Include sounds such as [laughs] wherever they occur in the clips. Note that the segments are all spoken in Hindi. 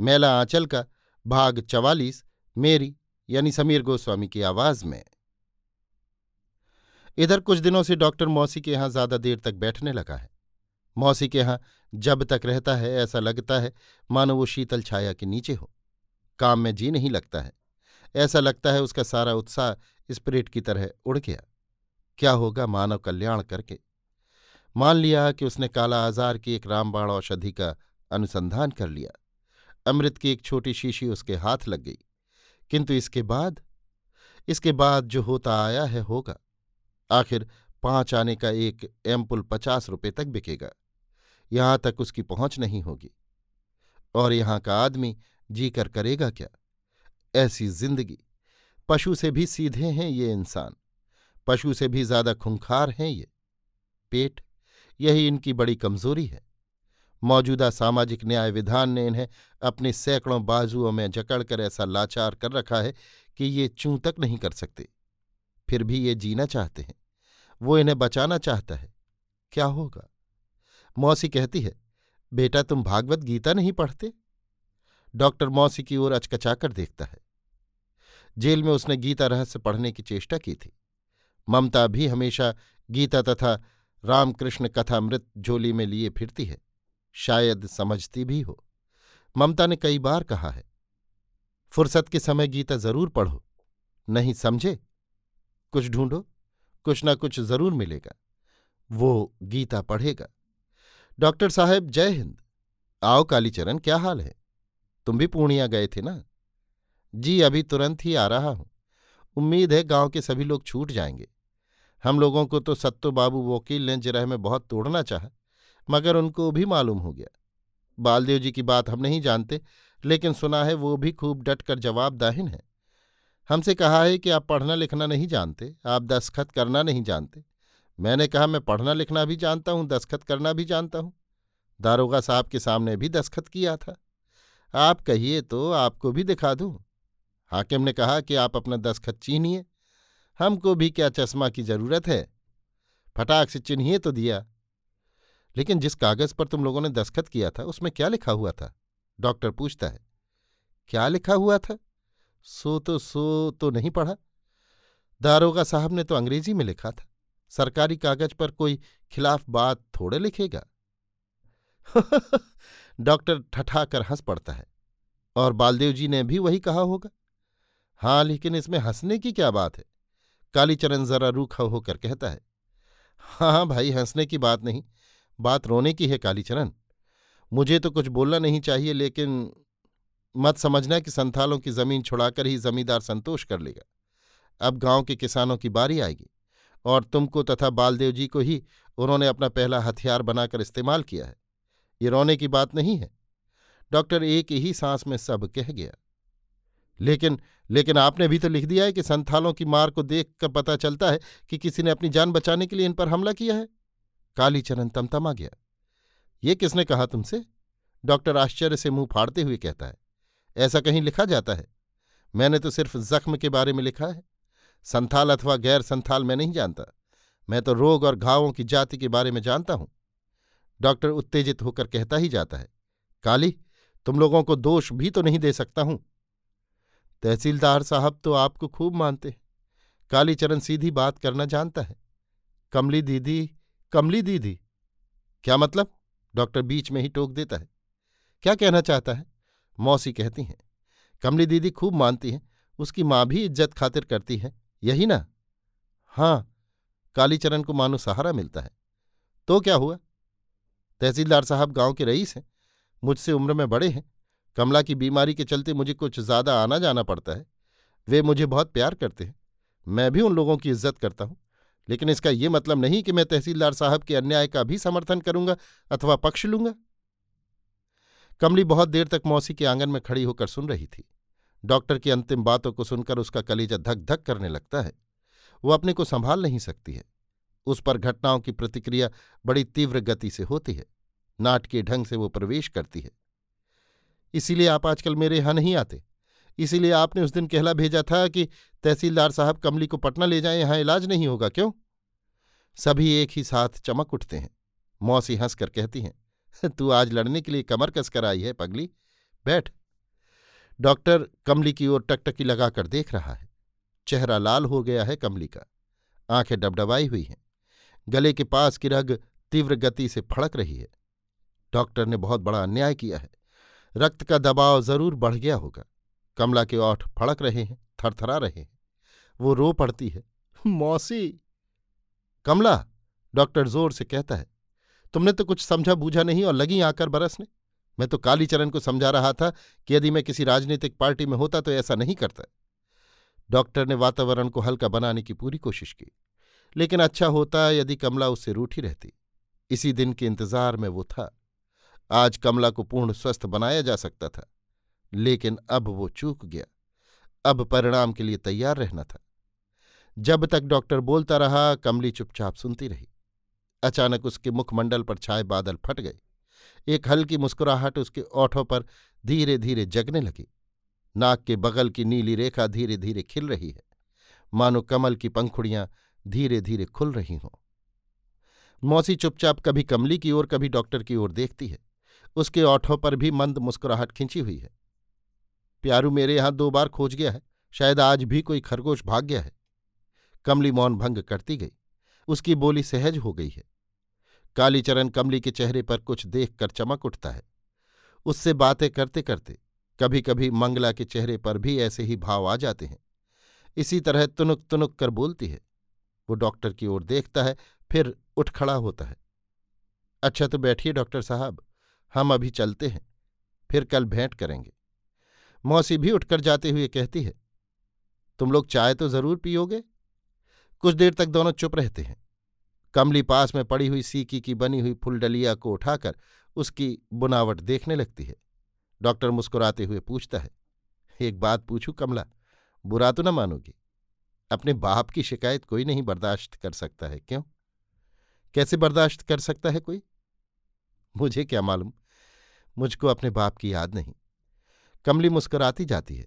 मेला आंचल का भाग चवालीस, मेरी, यानी समीर गोस्वामी की आवाज़ में। इधर कुछ दिनों से डॉक्टर मौसी के यहाँ ज़्यादा देर तक बैठने लगा है। मौसी के यहाँ जब तक रहता है, ऐसा लगता है, मानो वो शीतल छाया के नीचे हो। काम में जी नहीं लगता है। ऐसा लगता है उसका सारा उत्साह स्प्रिट की तरह उड़ गया। क्या होगा मानव कल्याण करके? मान लिया कि उसने काला आजार की एक रामबाण औषधि का अनुसंधान कर लिया। अमृत की एक छोटी शीशी उसके हाथ लग गई। किंतु इसके बाद इसके बाद जो होता आया है होगा। आखिर पाँच आने का एक एम्पुल पचास रुपए तक बिकेगा। यहाँ तक उसकी पहुँच नहीं होगी। और यहाँ का आदमी जी कर करेगा क्या? ऐसी ज़िंदगी। पशु से भी सीधे हैं ये इंसान। पशु से भी ज़्यादा खुंखार हैं ये। पेट, यही इनकी बड़ी कमज़ोरी है। मौजूदा सामाजिक न्याय विधान ने इन्हें अपने सैकड़ों बाजुओं में जकड़कर ऐसा लाचार कर रखा है कि ये चूं तक नहीं कर सकते। फिर भी ये जीना चाहते हैं। वो इन्हें बचाना चाहता है। क्या होगा? मौसी कहती है, बेटा, तुम भागवत गीता नहीं पढ़ते? डॉक्टर मौसी की ओर अचकचाकर देखता है। जेल में उसने गीता रहस्य पढ़ने की चेष्टा की थी। ममता भी हमेशा गीता तथा रामकृष्ण कथामृत झोली में लिए फिरती है। शायद समझती भी हो। ममता ने कई बार कहा है, फुर्सत के समय गीता ज़रूर पढ़ो, नहीं समझे? कुछ ढूंढो, कुछ ना कुछ ज़रूर मिलेगा, वो गीता पढ़ेगा। डॉक्टर साहब, जय हिंद। आओ कालीचरण, क्या हाल है? तुम भी पूर्णिया गए थे ना? जी, अभी तुरंत ही आ रहा हूँ। उम्मीद है गाँव के सभी लोग छूट जाएँगे। हम लोगों को तो सत्तो बाबू वकील ने जिरह में बहुत तोड़ना चाहा। मगर उनको भी मालूम हो गया। बालदेव जी की बात हम नहीं जानते, लेकिन सुना है वो भी खूब डट डटकर जवाबदाहिन है। हमसे कहा है कि आप पढ़ना लिखना नहीं जानते, आप दस्खत करना नहीं जानते। मैंने कहा, मैं पढ़ना लिखना भी जानता हूँ दस्खत करना भी जानता हूँ। दारोगा साहब के सामने भी दस्खत किया था। आप कहिए तो आपको भी दिखा दूँ। हाकिम ने कहा कि आप अपना दस्खत चीनिए हमको भी क्या चश्मा की ज़रूरत है? फटाक से चिन्हिए तो दिया। लेकिन जिस कागज़ पर तुम लोगों ने दस्खत किया था, उसमें क्या लिखा हुआ था? डॉक्टर पूछता है। क्या लिखा हुआ था? सो तो सो तो नहीं पढ़ा। दारोगा साहब ने तो अंग्रेज़ी में लिखा था। सरकारी कागज़ पर कोई खिलाफ बात थोड़े लिखेगा। [laughs] डॉक्टर ठठाकर हंस पड़ता है। और बालदेव जी ने भी वही कहा होगा। हाँ लेकिन इसमें हंसने की क्या बात है? कालीचरण जरा रूखा होकर कहता है। हाँ हाँ भाई, हंसने की बात नहीं। बात रोने की है, कालीचरण। मुझे तो कुछ बोलना नहीं चाहिए, लेकिन मत समझना कि संथालों की ज़मीन छुड़ाकर ही जमींदार संतोष कर लेगा। अब गाँव के किसानों की बारी आएगी, और तुमको तथा बालदेव जी को ही उन्होंने अपना पहला हथियार बनाकर इस्तेमाल किया है। ये रोने की बात नहीं है। डॉक्टर एक ही सांस में सब कह गया। लेकिन लेकिन आपने भी तो लिख दिया है कि संथालों की मार को देखकर पता चलता है कि किसी ने अपनी जान बचाने के लिए इन पर हमला किया है। कालीचरण तमतमा गया। ये किसने कहा तुमसे? डॉक्टर आश्चर्य से मुँह फाड़ते हुए कहता है, ऐसा कहीं लिखा जाता है? मैंने तो सिर्फ़ जख्म के बारे में लिखा है। संथाल अथवा गैर संथाल मैं नहीं जानता। मैं तो रोग और घावों की जाति के बारे में जानता हूँ। डॉक्टर उत्तेजित होकर कहता ही जाता है, काली, तुम लोगों को दोष भी तो नहीं दे सकता हूँ। तहसीलदार साहब तो आपको खूब मानते हैं। कालीचरण सीधी बात करना जानता है। कमली दीदी कमली दीदी। क्या मतलब? डॉक्टर बीच में ही टोक देता है। क्या कहना चाहता है? मौसी कहती हैं। कमली दीदी खूब मानती हैं। उसकी माँ भी इज़्ज़त खातिर करती है। यही ना? हाँ कालीचरण को मानो सहारा मिलता है। तो क्या हुआ? तहसीलदार साहब गाँव के रईस हैं। मुझसे उम्र में बड़े हैं। कमला की बीमारी के चलते मुझे कुछ ज़्यादा आना जाना पड़ता है। वे मुझे बहुत प्यार करते हैं। मैं भी उन लोगों की इज़्ज़त करता हूँ। लेकिन इसका ये मतलब नहीं कि मैं तहसीलदार साहब के अन्याय का भी समर्थन करूँगा अथवा पक्ष लूँगा। कमली बहुत देर तक मौसी के आँगन में खड़ी होकर सुन रही थी। डॉक्टर की अंतिम बातों को सुनकर उसका कलेजा धक धक करने लगता है। वो अपने को संभाल नहीं सकती है। उस पर घटनाओं की प्रतिक्रिया बड़ी तीव्र गति से होती है। नाटकीय ढंग से वो प्रवेश करती है। इसीलिए आप आजकल मेरे यहाँ नहीं आते। इसीलिए आपने उस दिन कहला भेजा था कि तहसीलदार साहब कमली को पटना ले जाएँ, यहाँ इलाज नहीं होगा, क्यों? सभी एक ही साथ चमक उठते हैं, मौसी हंसकर कहती हैं, तू आज लड़ने के लिए कमर कसकर आई है, पगली। बैठ। डॉक्टर कमली की ओर टकटकी लगाकर देख रहा है। चेहरा लाल हो गया है कमली का। आँखें डबडबाई हुई हैं। गले के पास की रग तीव्र गति से फड़क रही है। डॉक्टर ने बहुत बड़ा अन्याय किया है। रक्त का दबाव ज़रूर बढ़ गया होगा। कमला के ओठ फड़क रहे हैं, थरथरा रहे हैं। वो रो पड़ती है। मौसी! कमला, डॉक्टर ज़ोर से कहता है, तुमने तो कुछ समझा बूझा नहीं और लगी आकर बरसने। मैं तो कालीचरण को समझा रहा था कि यदि मैं किसी राजनीतिक पार्टी में होता तो ऐसा नहीं करता। डॉक्टर ने वातावरण को हल्का बनाने की पूरी कोशिश की, लेकिन अच्छा होता यदि कमला उससे रूठी रहती। इसी दिन के इंतज़ार में वो था। आज कमला को पूर्ण स्वस्थ बनाया जा सकता था। लेकिन अब वो चूक गया। अब परिणाम के लिए तैयार रहना था। जब तक डॉक्टर बोलता रहा, कमली चुपचाप सुनती रही। अचानक उसके मुखमंडल पर छाए बादल फट गए। एक हल्की मुस्कुराहट उसके ओठों पर धीरे धीरे जगने लगी। नाक के बगल की नीली रेखा धीरे धीरे खिल रही है। मानो कमल की पंखुड़ियाँ धीरे धीरे खुल रही हों। मौसी चुपचाप कभी कमली की ओर, कभी डॉक्टर की ओर देखती है। उसके ओठों पर भी मंद मुस्कुराहट खिंची हुई है। प्यारू मेरे यहाँ दो बार खोज गया है, शायद आज भी कोई खरगोश भाग गया है। कमली मौन भंग करती गई, उसकी बोली सहज हो गई है। कालीचरण कमली के चेहरे पर कुछ देखकर चमक उठता है। उससे बातें करते करते कभी कभी मंगला के चेहरे पर भी ऐसे ही भाव आ जाते हैं। इसी तरह तुनुक तुनुक कर बोलती है। वो डॉक्टर की ओर देखता है, फिर उठ खड़ा होता है। अच्छा तो बैठिए डॉक्टर साहब, हम अभी चलते हैं, फिर कल भेंट करेंगे। मौसी भी उठकर जाते हुए कहती है, तुम लोग चाय तो ज़रूर पियोगे? कुछ देर तक दोनों चुप रहते हैं। कमली पास में पड़ी हुई सीकी की बनी हुई फुलडलिया को उठाकर उसकी बुनावट देखने लगती है। डॉक्टर मुस्कुराते हुए पूछता है, एक बात पूछू कमला, बुरा तो न मानोगी? अपने बाप की शिकायत कोई नहीं बर्दाश्त कर सकता है क्यों? कैसे बर्दाश्त कर सकता है कोई? मुझे क्या मालूम? मुझको अपने बाप की याद नहीं। कमली मुस्कुराती जाती है।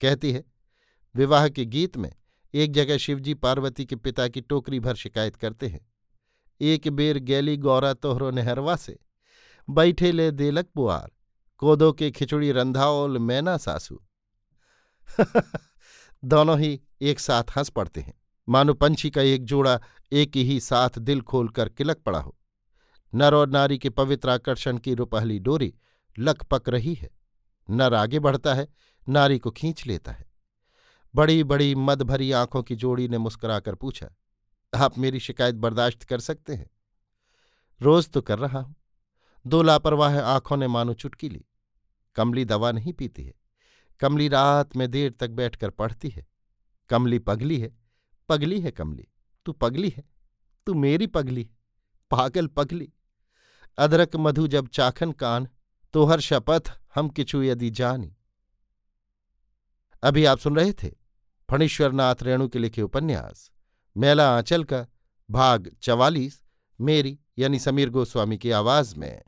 कहती है, विवाह के गीत में एक जगह शिवजी पार्वती के पिता की टोकरी भर शिकायत करते हैं। एक बेर गैली गौरा तोहरो नेहरवा से, बैठे ले देलक पुआर, कोदो के खिचड़ी रंधाओल मैना सासू। [laughs] दोनों ही एक साथ हंस पड़ते हैं। मानो पंछी का एक जोड़ा एक ही साथ दिल खोलकर किलक पड़ा हो। नर और नारी के पवित्र आकर्षण की रुपहली डोरी लक पक रही है। नर आगे बढ़ता है, नारी को खींच लेता है। बड़ी बड़ी मद भरी आँखों की जोड़ी ने मुस्कुराकर पूछा, आप मेरी शिकायत बर्दाश्त कर सकते हैं? रोज तो कर रहा हूँ। दो लापरवाह आँखों ने मानो चुटकी ली। कमली दवा नहीं पीती है। कमली रात में देर तक बैठकर पढ़ती है। कमली पगली है। पगली है कमली। तू पगली है। तू मेरी पगली। पागल पगली। अदरक मधु जब चाखन कान तो हर शपथ हम किचु यदि जानी। अभी आप सुन रहे थे फणीश्वरनाथ रेणु के लिखे उपन्यास, मेला आंचल का, भाग चवालीस, मेरी यानी समीर गोस्वामी की आवाज़ में।